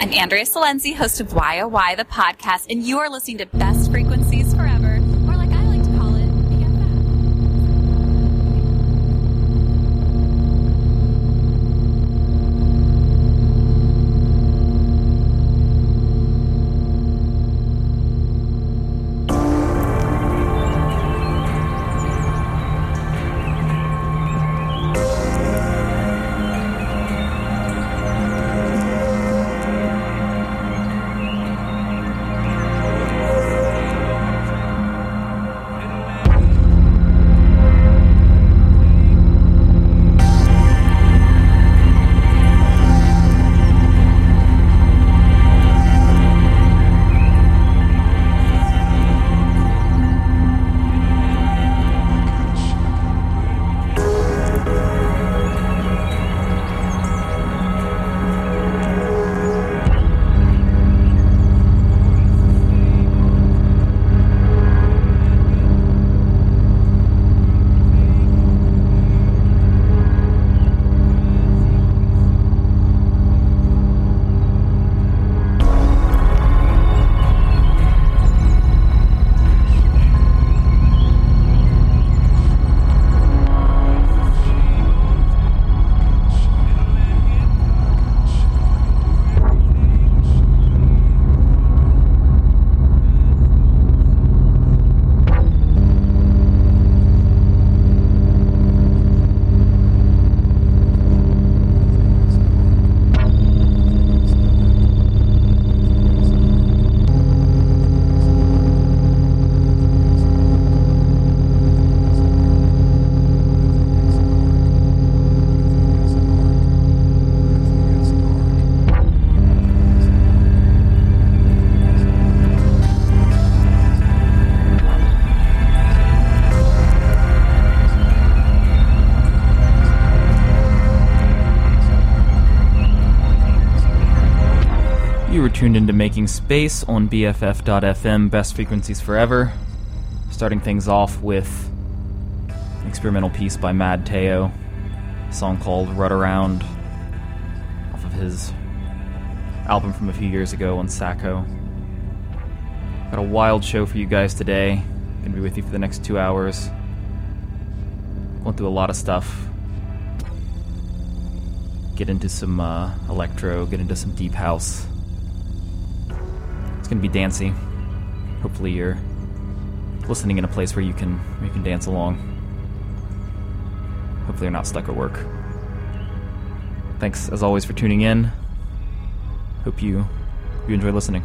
I'm Andrea Silenzi, host of YOY, oh the podcast, and you are listening to Best into Making Space on BFF.FM, Best Frequencies Forever. Starting things off with an experimental piece by Madteo, a song called Rut-A-Round, off of his album from a few years ago on Sähkö. Got a wild show for you guys today. Gonna be with you for the next two hours. Going through a lot of stuff. Get into some uh, electro, get into some deep house. It's gonna be dancey. Hopefully you're listening in a place where you can where you can dance along. Hopefully you're not stuck at work. Thanks as always for tuning in. Hope you you enjoy listening.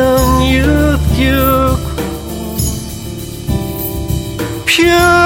Youth you purest,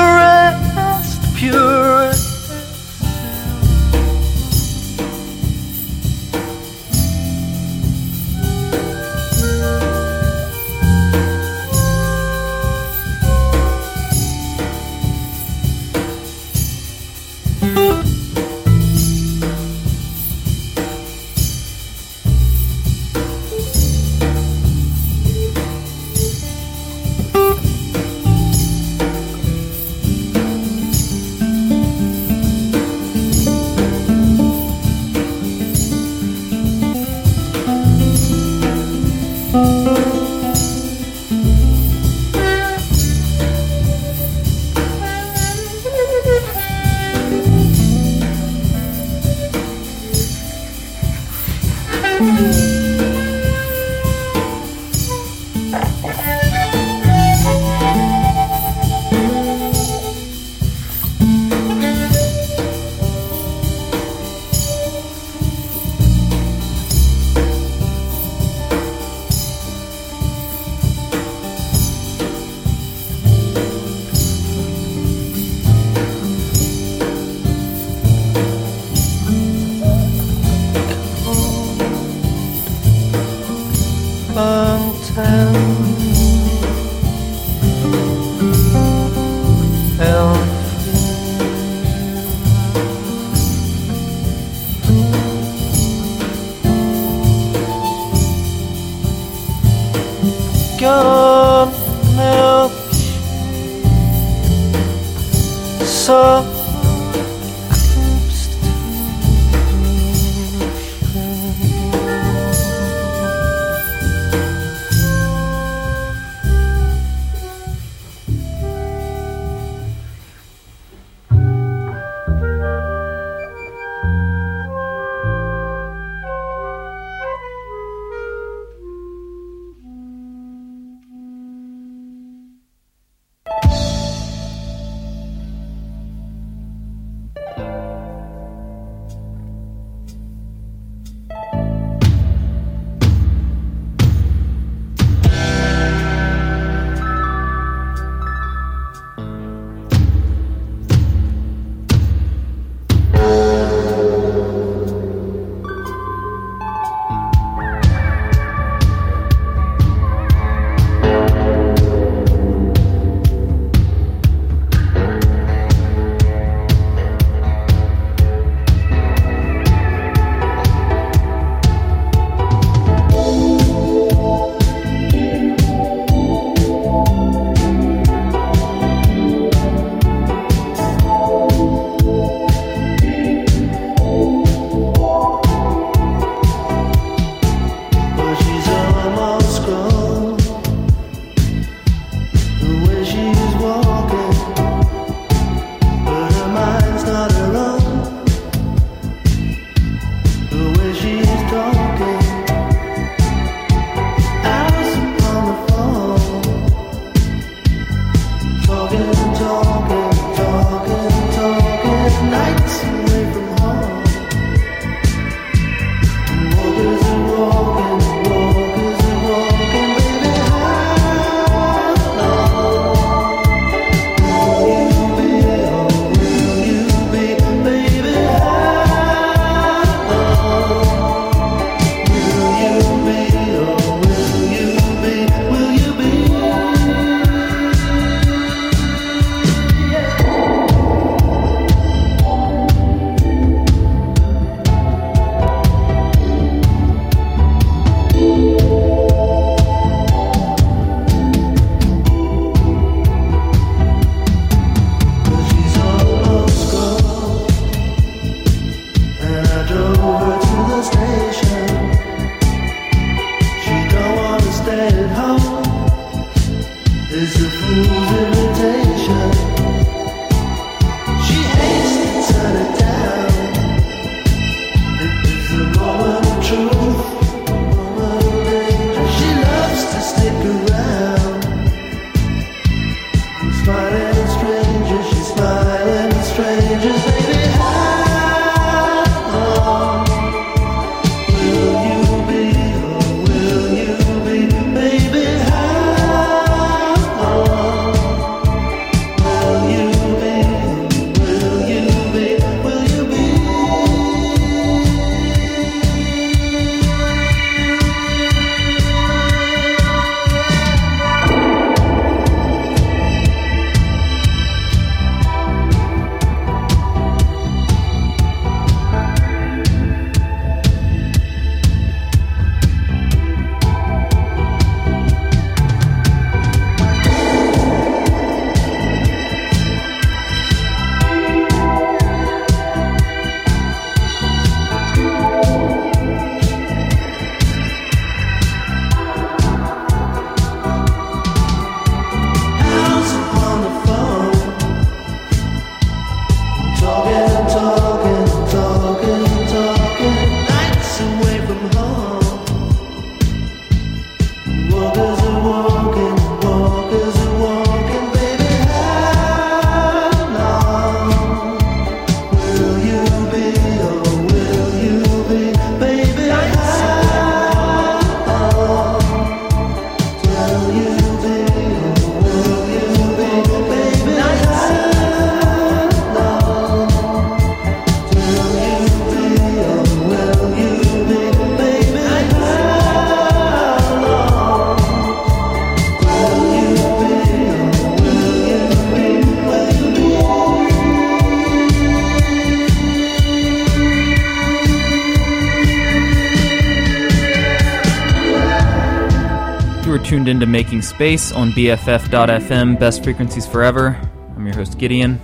tuned into Making Space on BFF.FM, Best Frequencies Forever. I'm your host, Gideon.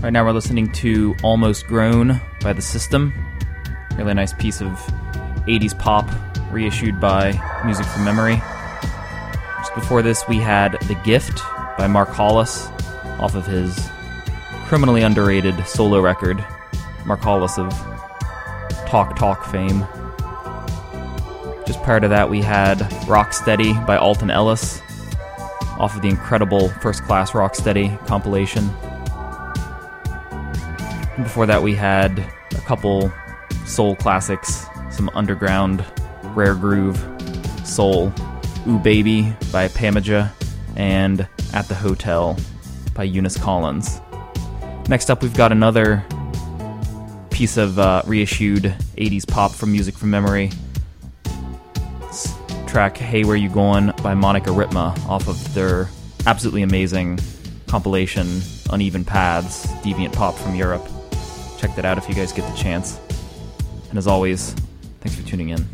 Right now, we're listening to Almost Grown by The System. Really nice piece of 80s pop reissued by Music from Memory. Just before this, we had The Gift by Mark Hollis off of his criminally underrated solo record, Mark Hollis of Talk Talk fame. Just prior to that, we had Rocksteady by Alton Ellis off of the incredible First Class Rocksteady compilation. And before that, we had a couple soul classics, some underground, rare groove soul. Ooh Baby by Pamoja and At the Hotel by Eunice Collins. Next up, we've got another piece of uh, reissued 80s pop from Music from Memory track Hey Where You Going by Monica Rypma off of their absolutely amazing compilation Uneven Paths, Deviant Pop from Europe. Check that out if you guys get the chance. And as always, thanks for tuning in.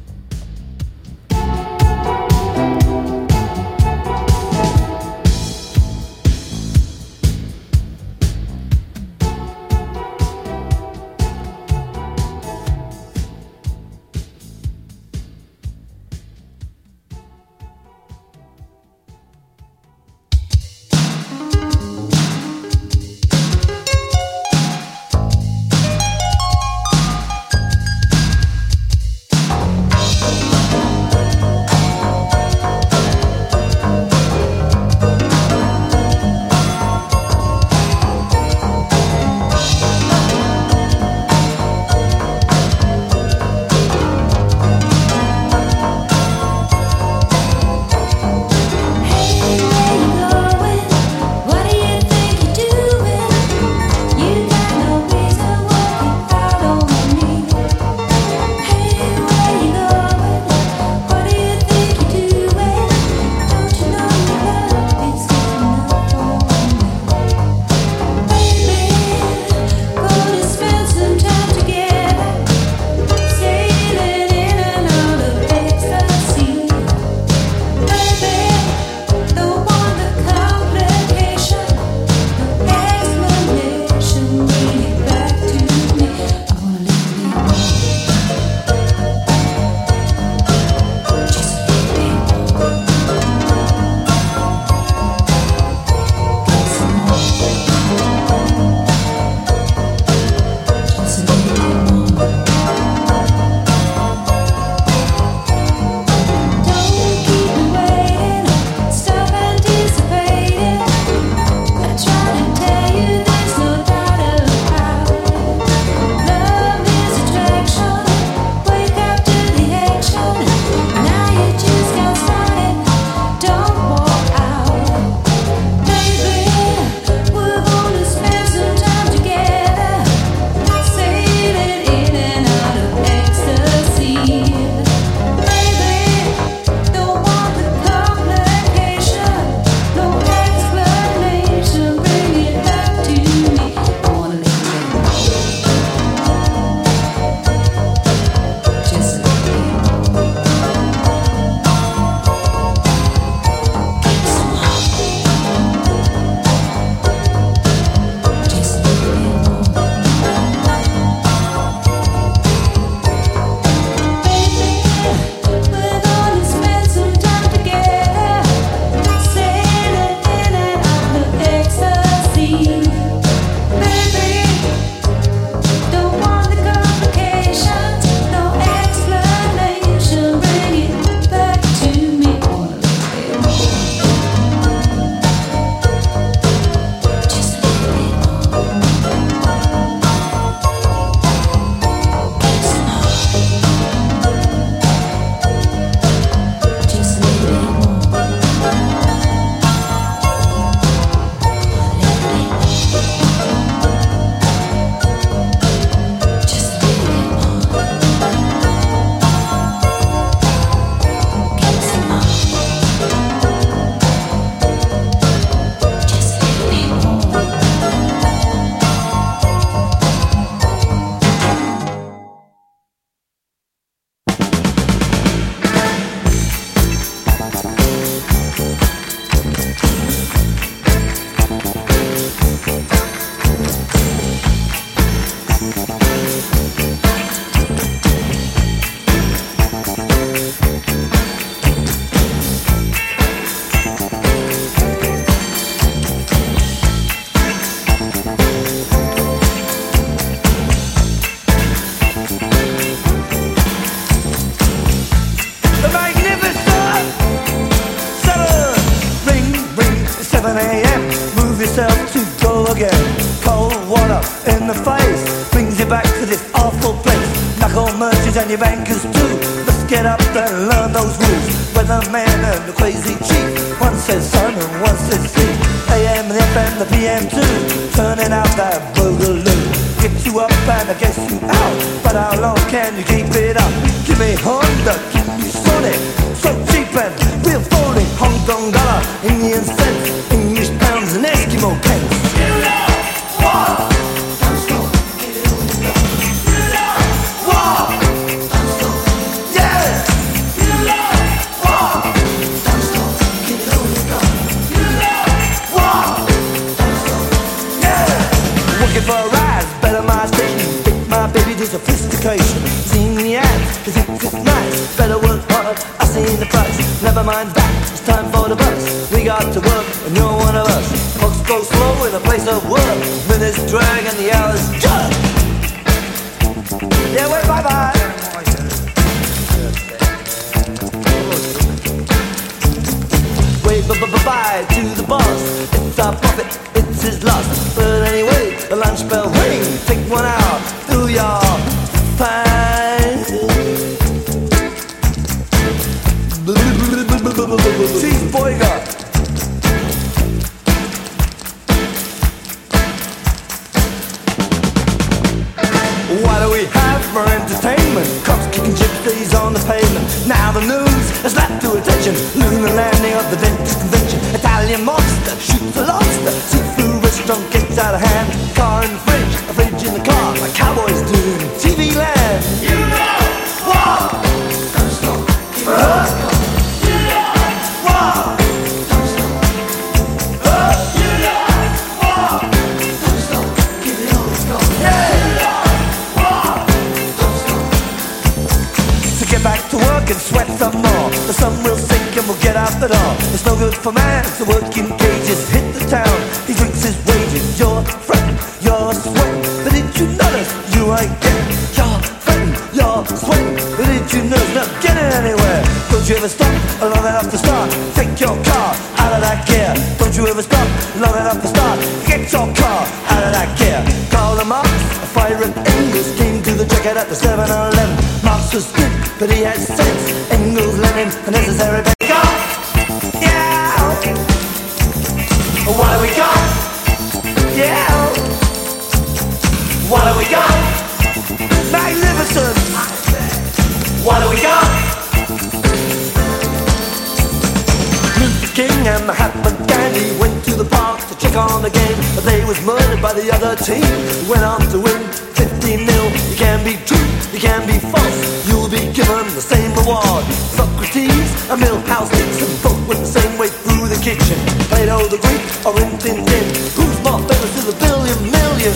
on the game, but they was murdered by the other team. Went on to win 15 nil. You can be true, you can be false. You'll be given the same reward. Socrates and Milhous and folk with the same way through the kitchen. Plato the Greek or Rin Tin Tin. Who's more famous is a billion million?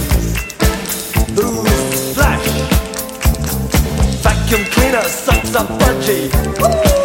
Who's Flash? Vacuum cleaner sucks up budgie. Woo!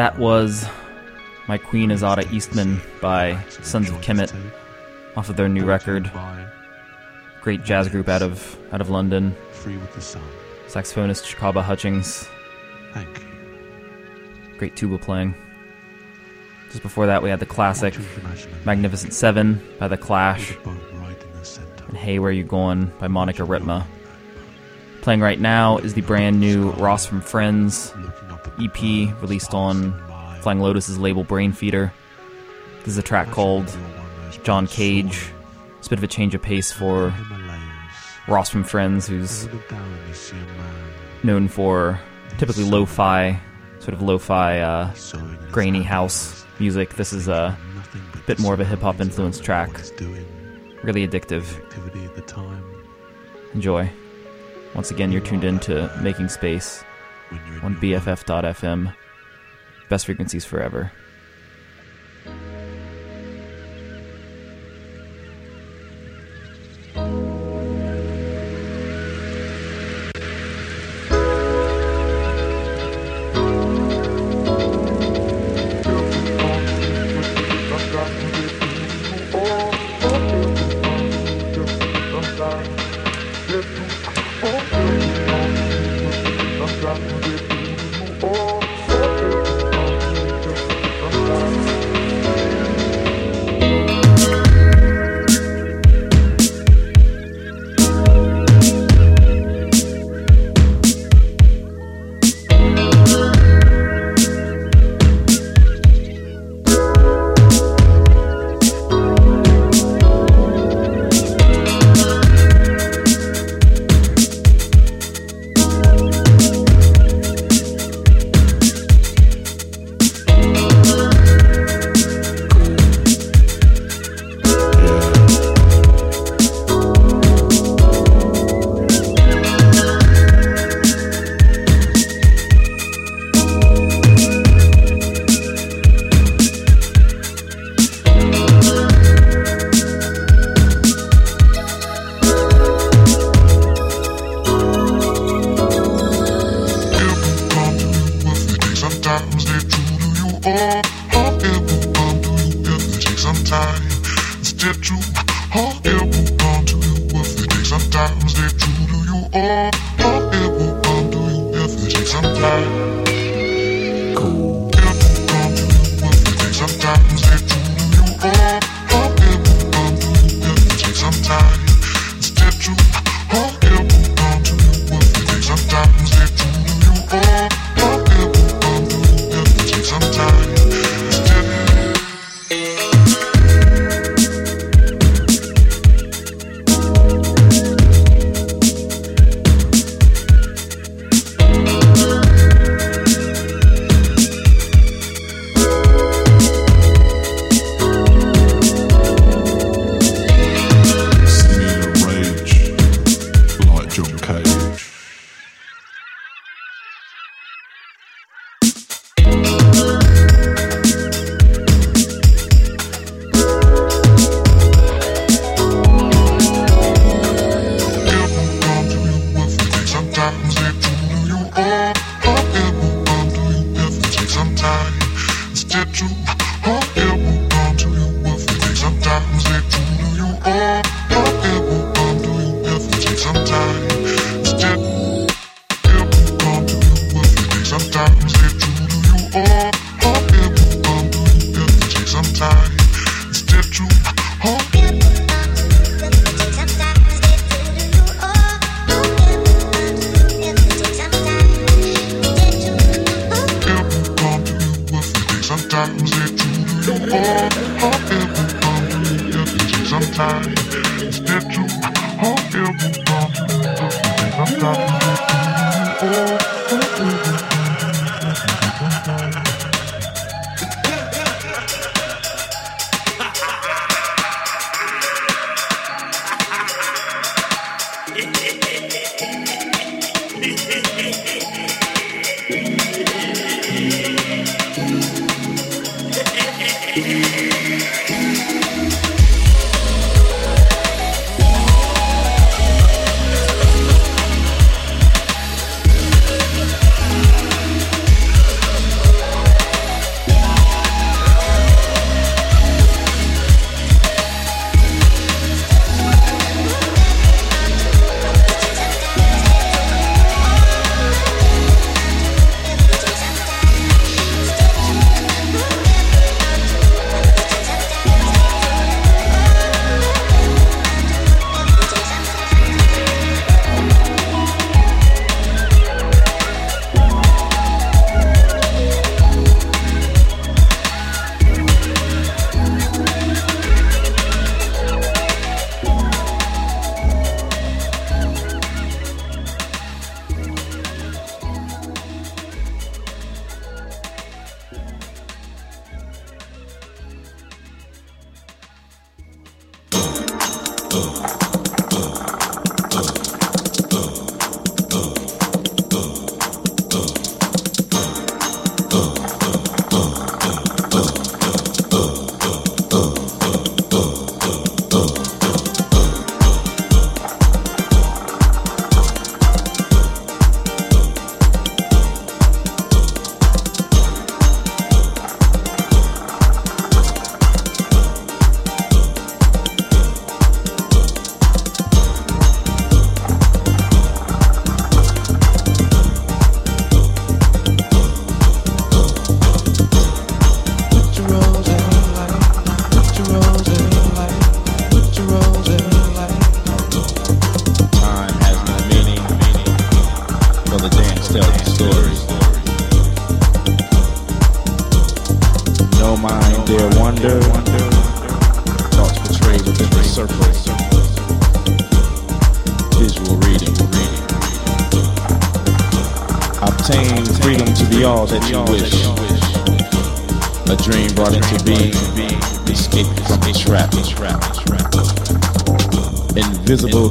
that was My Queen is Ada Eastman by Sons of Kemet off of their new record. Great jazz group out of out of London. Free with the sun. Saxophonist Shabaka Hutchings. Thank you. Great tuba playing. Just before that, we had the classic Magnificent Seven by The Clash and Hey Where You Going by Monica Rypma. Playing right now is the brand new Ross from Friends EP released on Flying Lotus's label Brainfeeder. This is a track called John Cage. It's a bit of a change of pace for Ross from Friends, who's known for typically lo fi, sort of lo fi, uh, grainy house music. This is a bit more of a hip hop influenced track. Really addictive. Enjoy. Once again, you're tuned in to Making Space on BFF.FM. Best frequencies forever.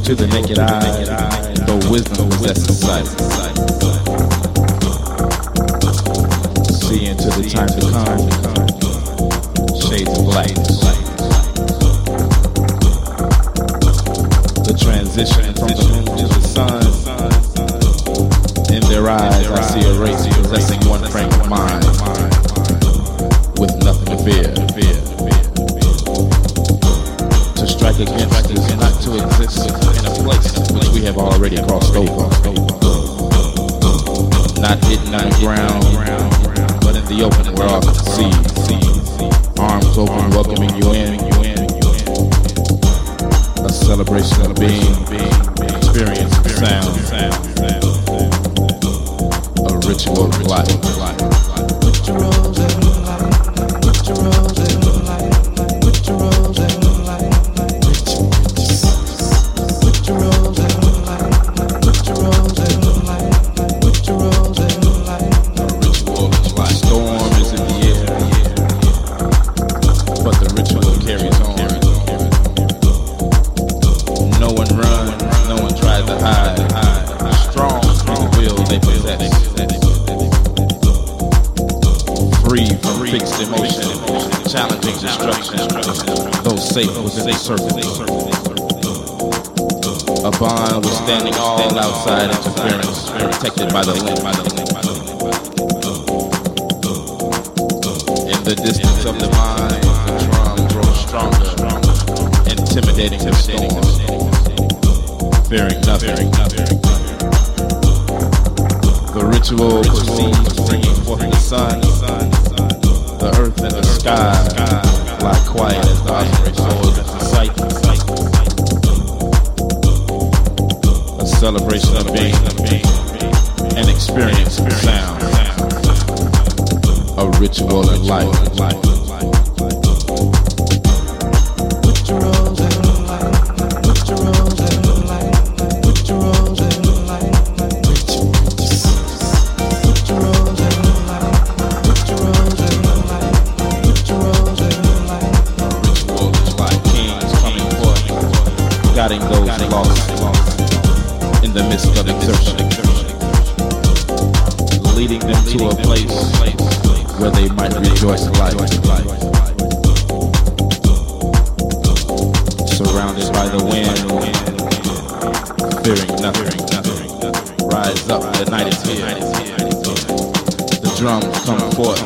To the naked eye, though wisdom possesses sight. fearing nothing. Rise up, the night is here. The drums come forth.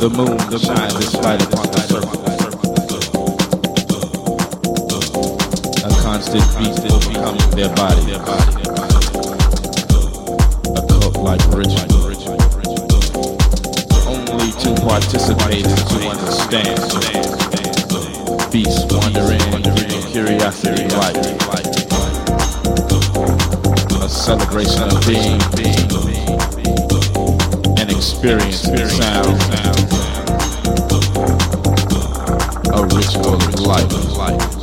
The moon shines its light upon the surface. A constant beat will become their body. A cult-like ritual. Only to participate is to understand. Beast wandering, curiosity light celebration of being and experience in sound, a ritual of life.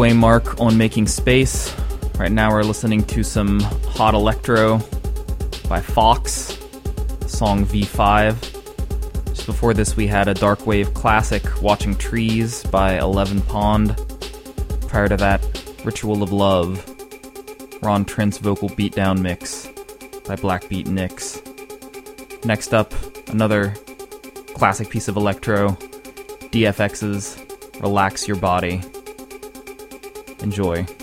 halfway mark on making space. Right now, we're listening to some Hot Electro by Fox, song V5. Just before this, we had a dark wave classic, Watching Trees by Eleven Pond. Prior to that, Ritual of Love, Ron Trent's vocal beatdown mix by Blackbeat Niks. Next up, another classic piece of electro, DFX's Relax Your Body. Enjoy.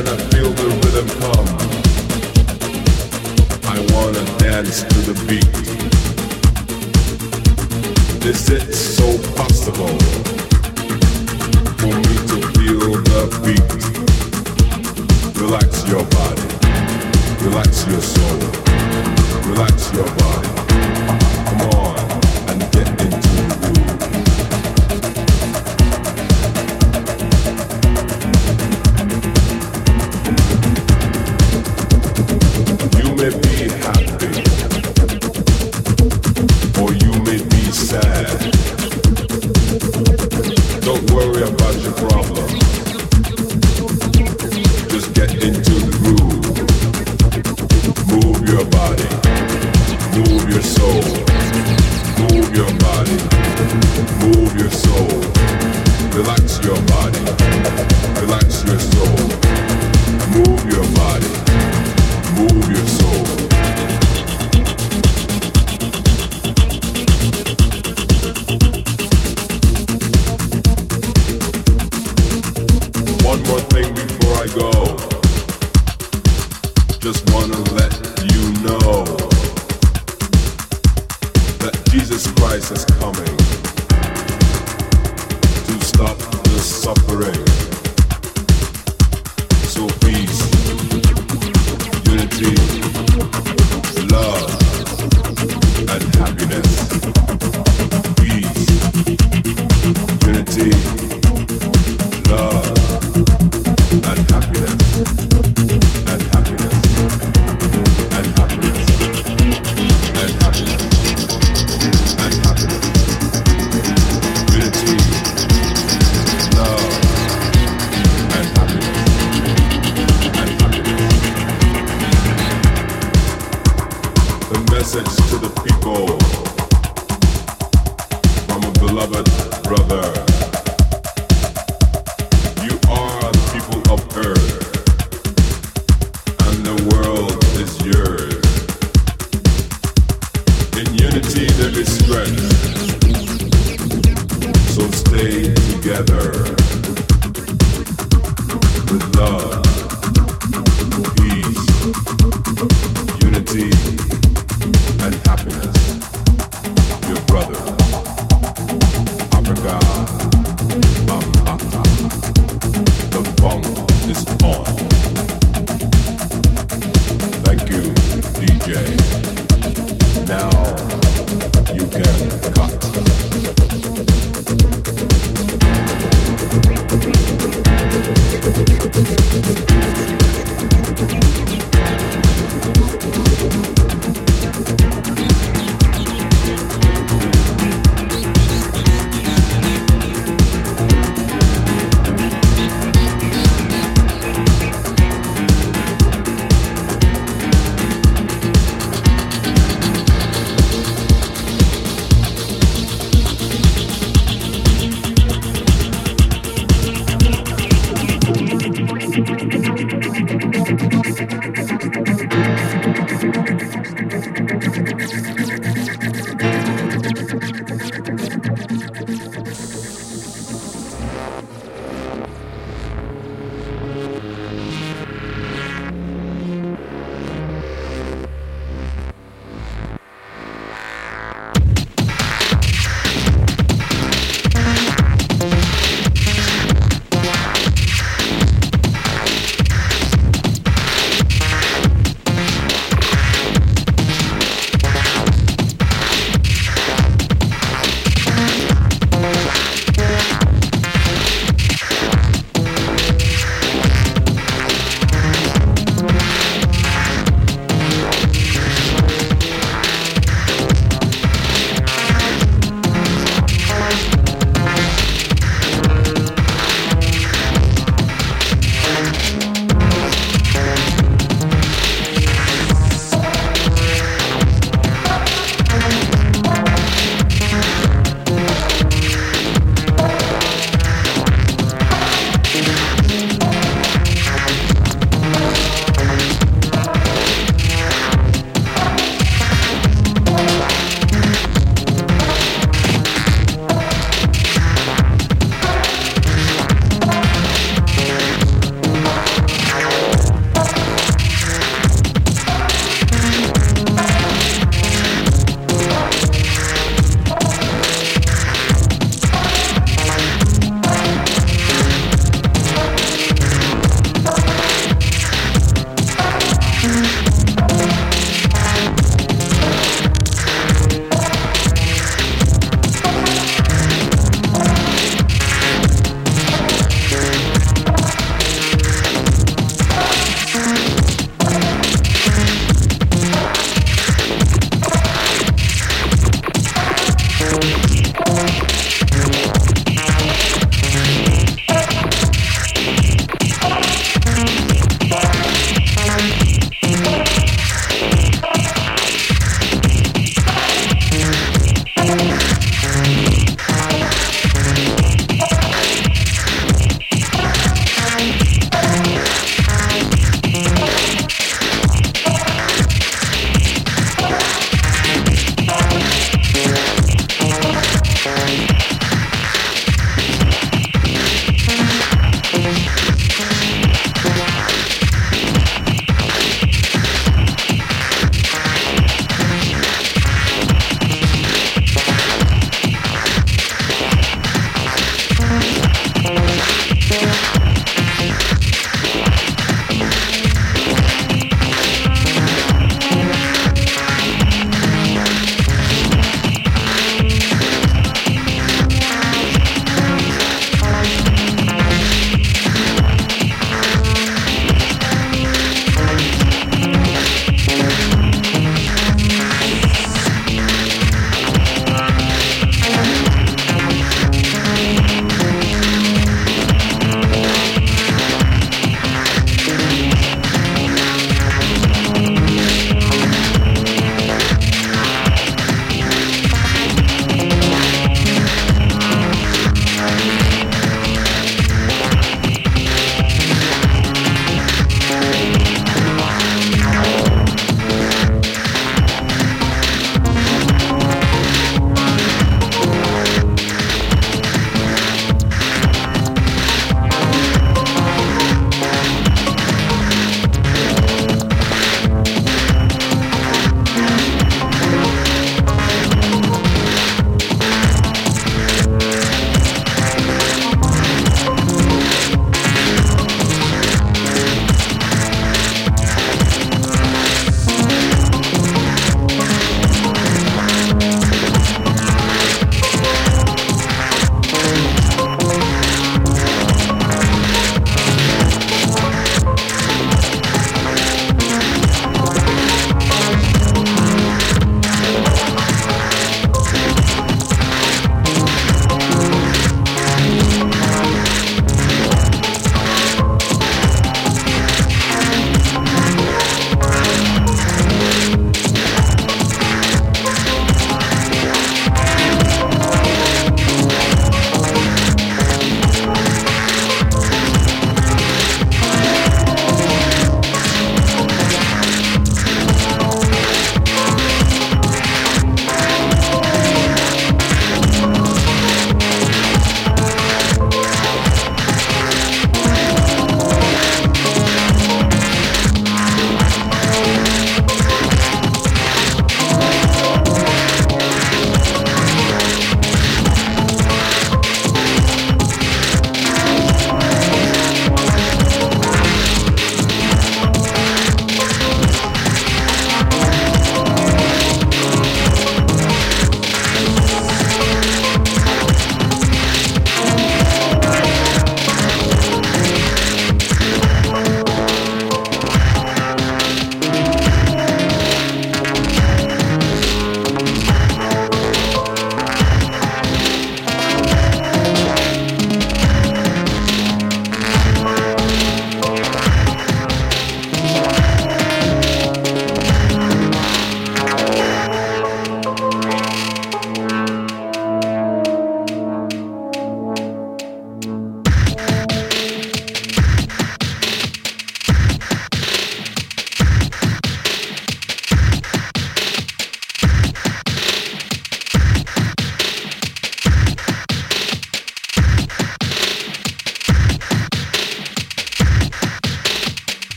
and I feel the rhythm come. I wanna dance to the beat. Is so possible for me to feel the beat? Relax your body, relax your soul, relax your body. Come on.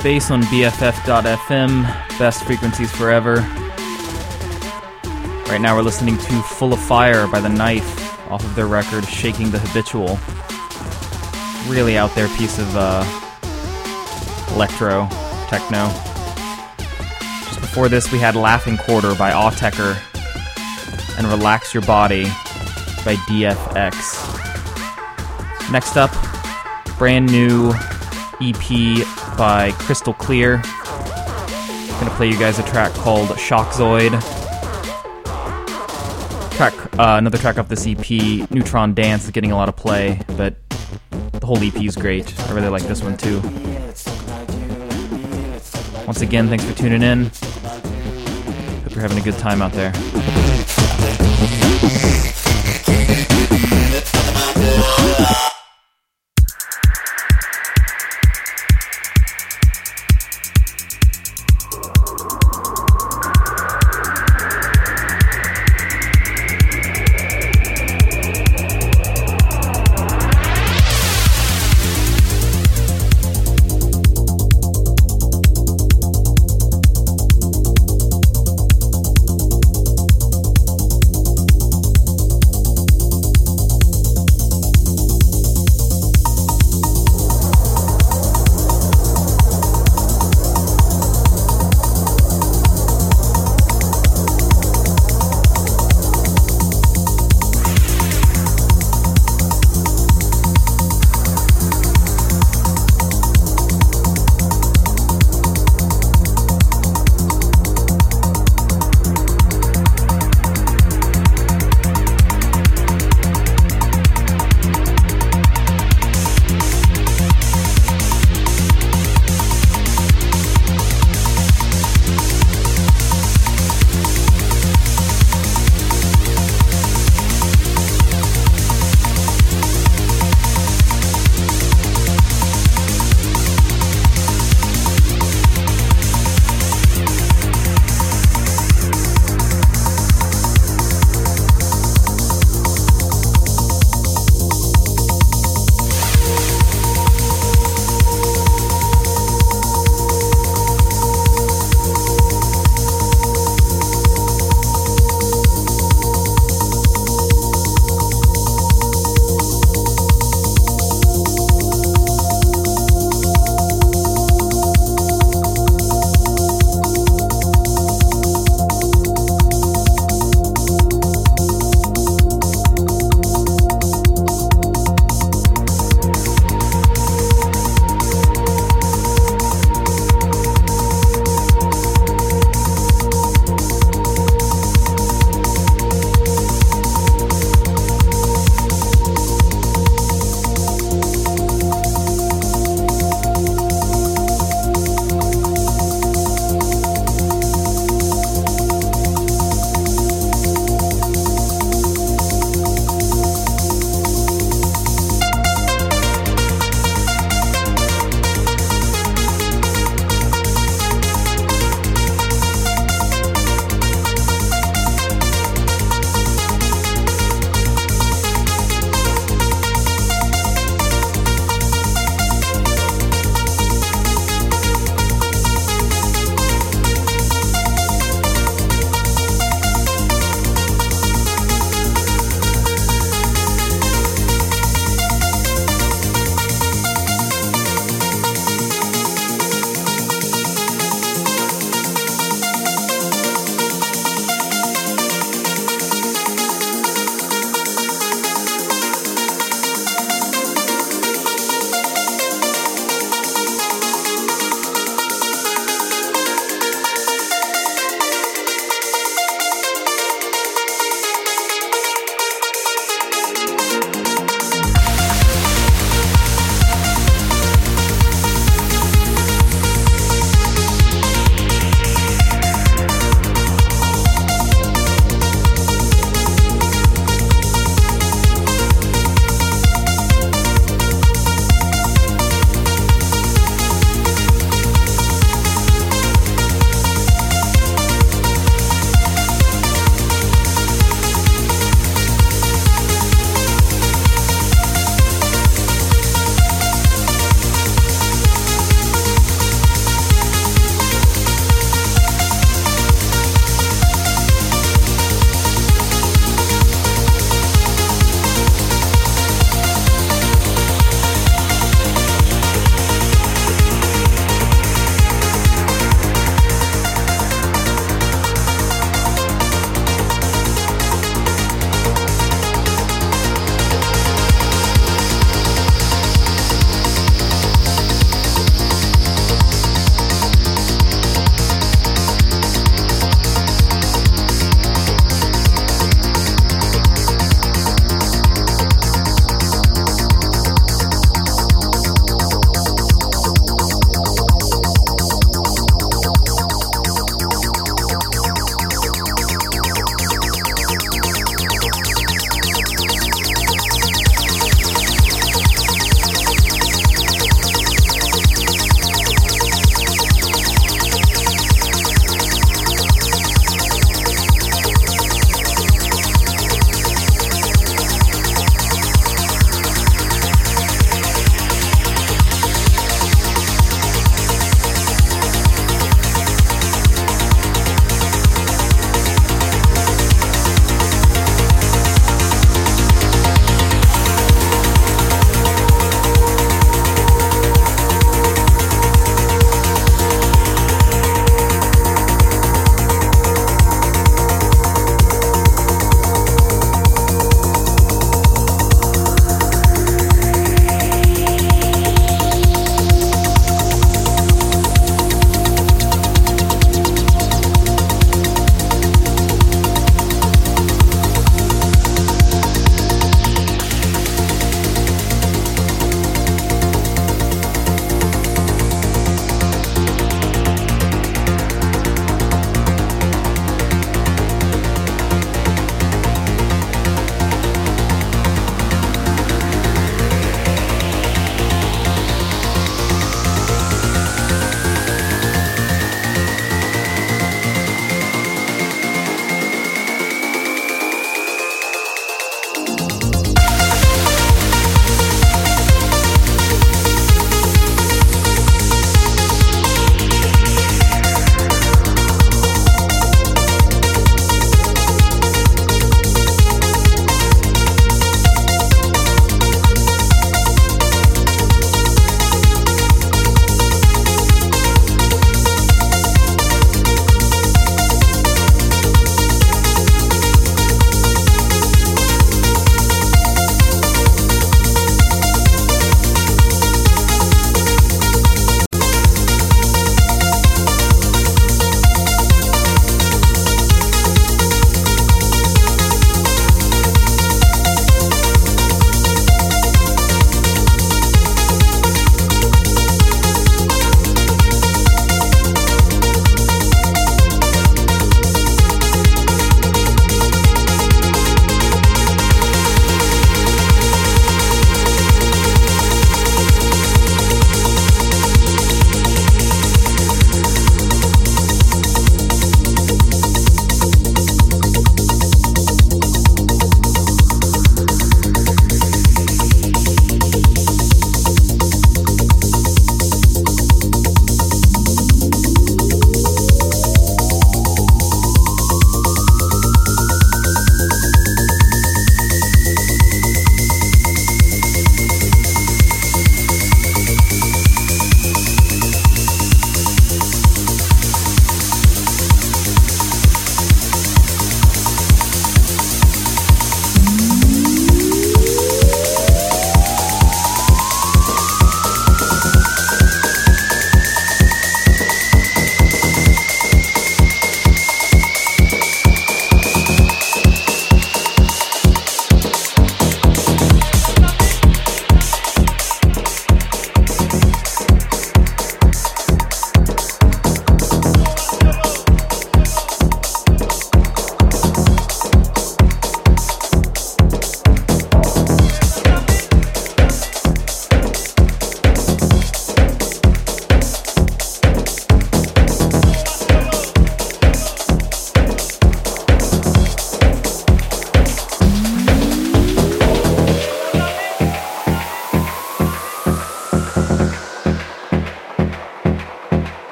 Space on BFF.FM, best frequencies forever. Right now we're listening to Full of Fire by The Knife off of their record Shaking the Habitual. Really out there piece of uh, electro, techno. Just before this we had Laughing Quarter by Awetecker and Relax Your Body by DFX. Next up, brand new EP by Crystal Clear. I'm gonna play you guys a track called Shockzoid. Track, uh, another track off this EP, Neutron Dance, is getting a lot of play, but the whole EP is great. I really like this one too. Once again, thanks for tuning in. Hope you're having a good time out there.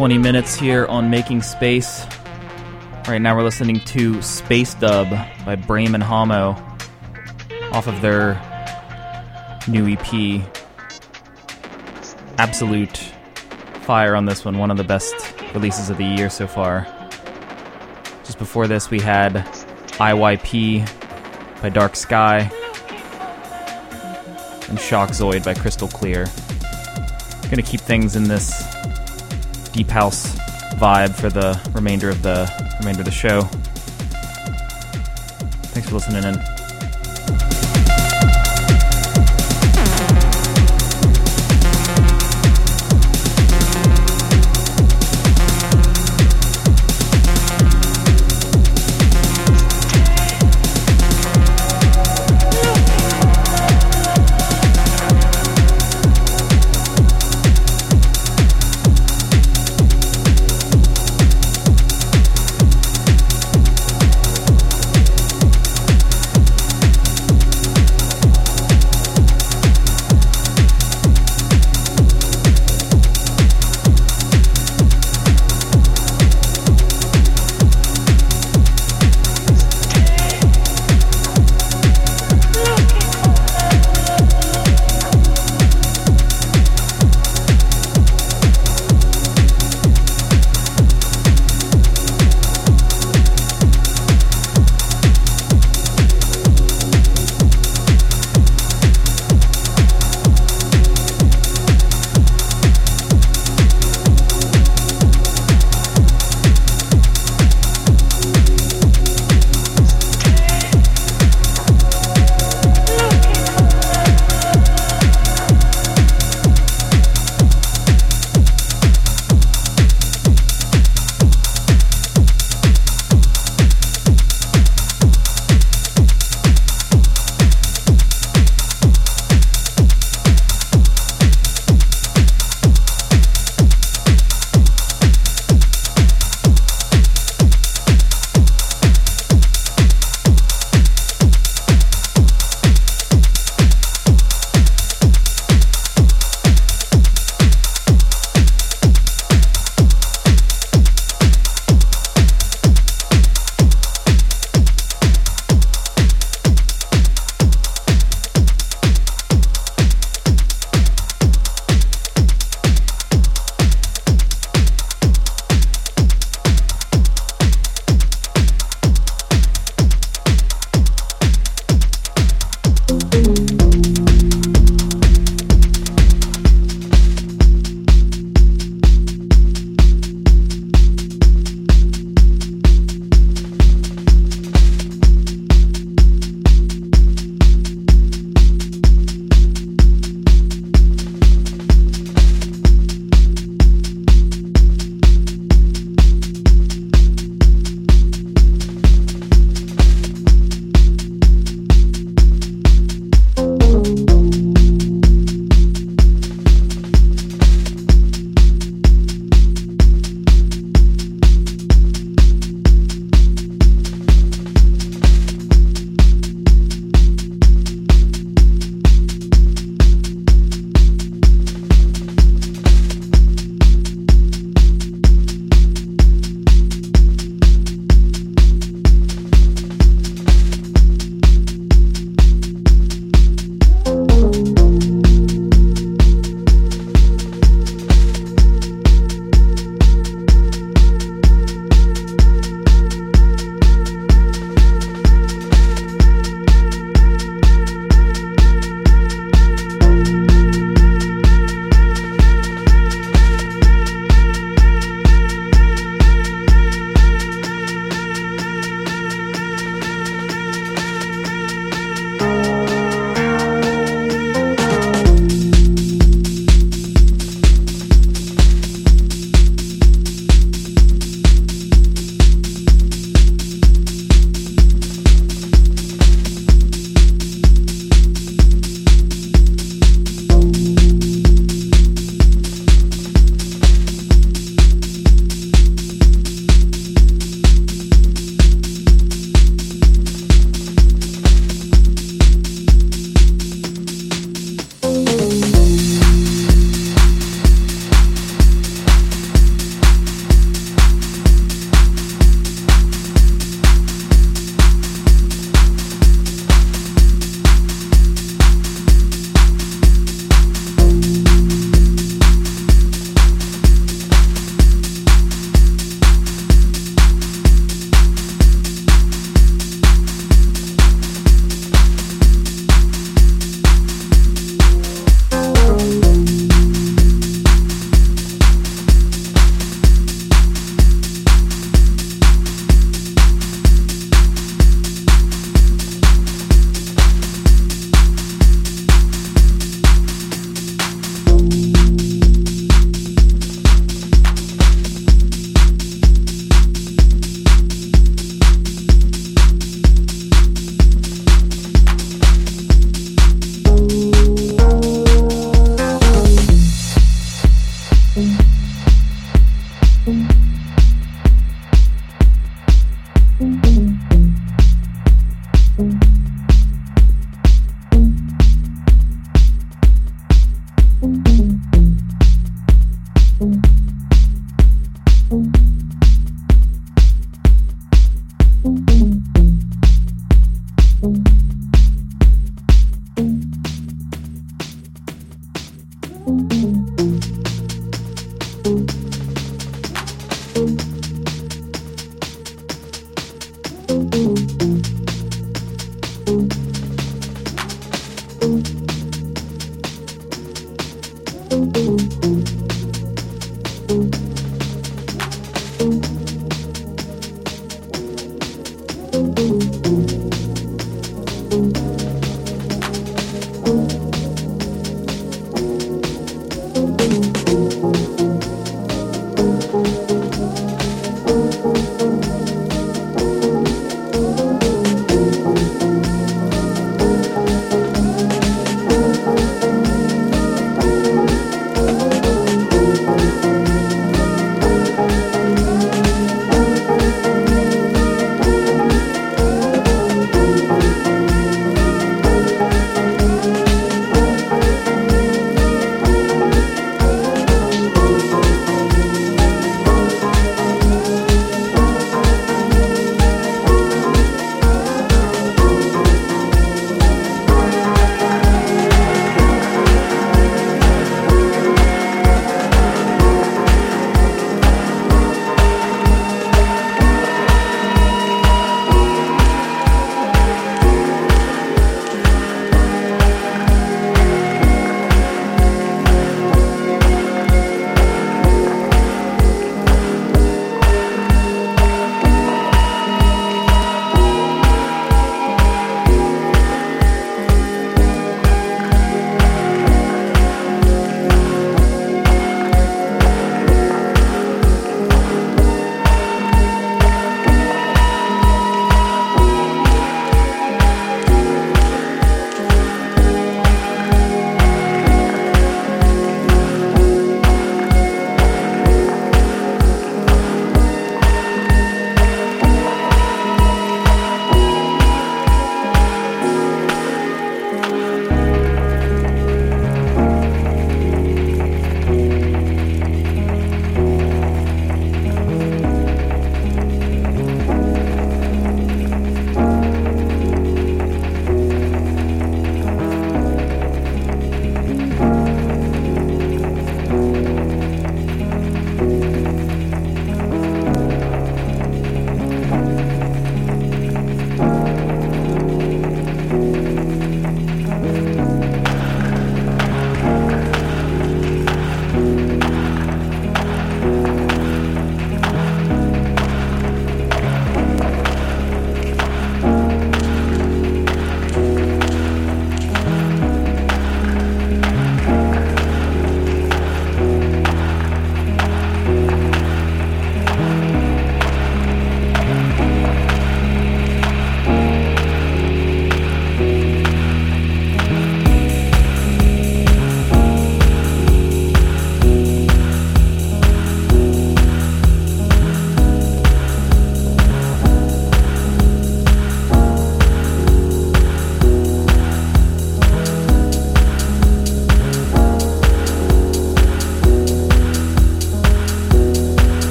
20 minutes here on Making Space. Right now we're listening to Space Dub by Brame and Hamo off of their new EP. Absolute fire on this one, one of the best releases of the year so far. Just before this, we had IYP by Dark Sky and Shock Zoid by Crystal Clear. Gonna keep things in this deep house vibe for the remainder of the remainder of the show. Thanks for listening in.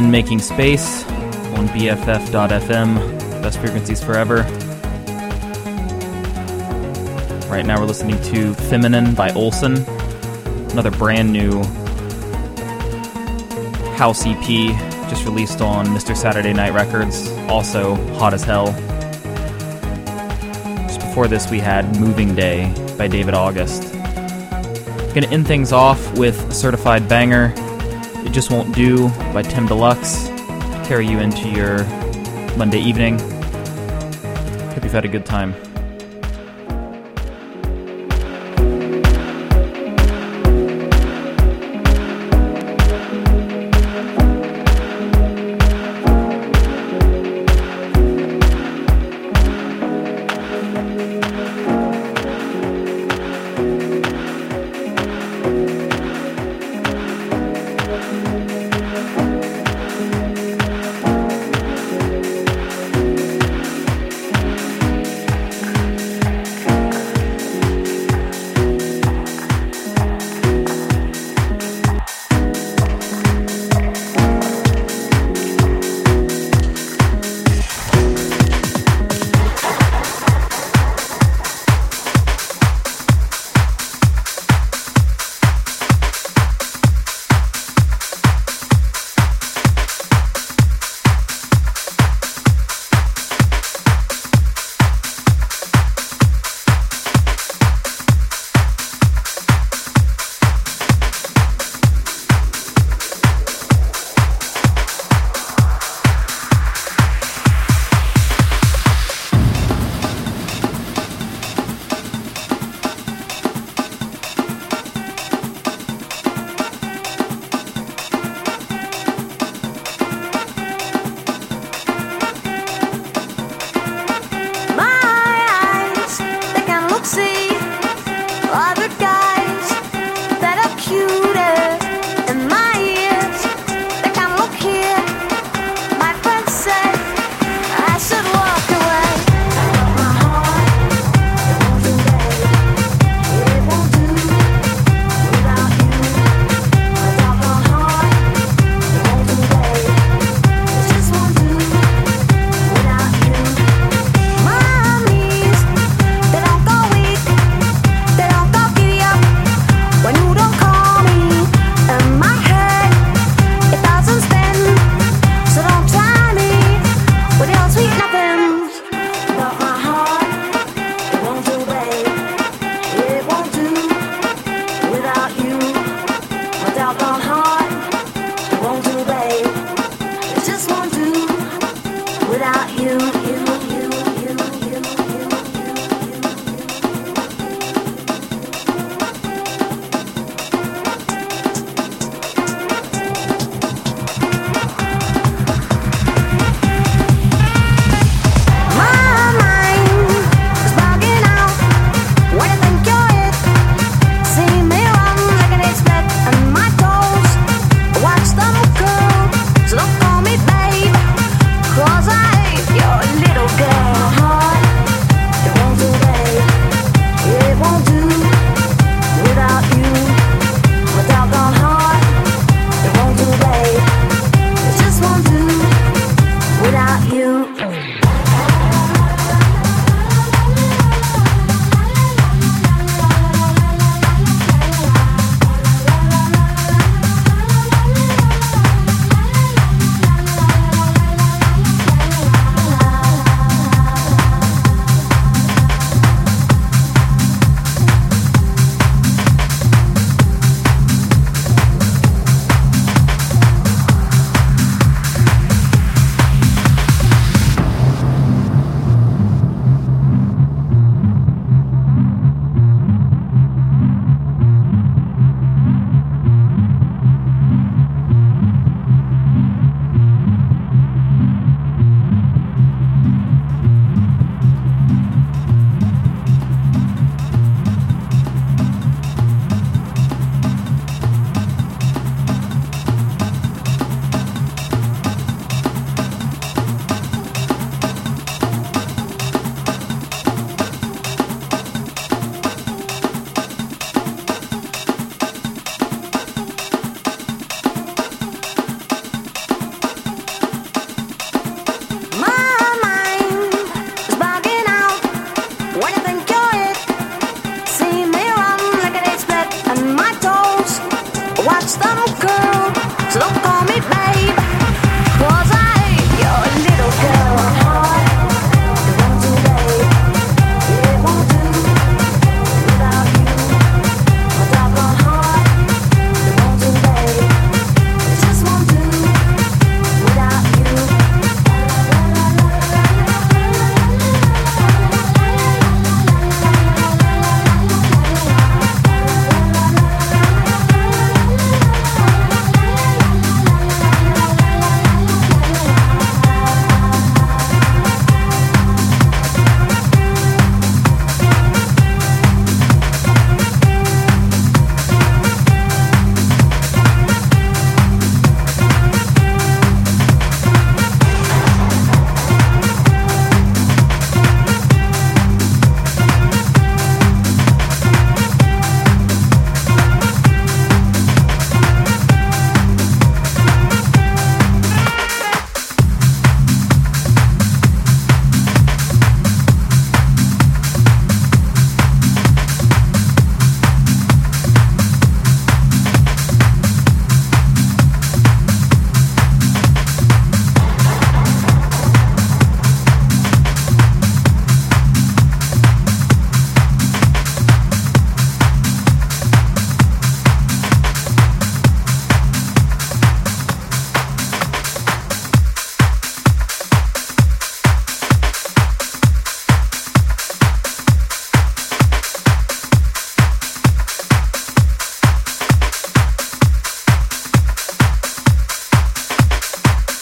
Been Making Space on BFF.FM, Best Frequencies Forever. Right now we're listening to Feminine by Olson, another brand new house EP just released on Mr. Saturday Night Records, also hot as hell. Just before this, we had Moving Day by David August. Gonna end things off with certified banger, It Just Won't Do by Tim Deluxe. Carry you into your Monday evening. Hope you've had a good time.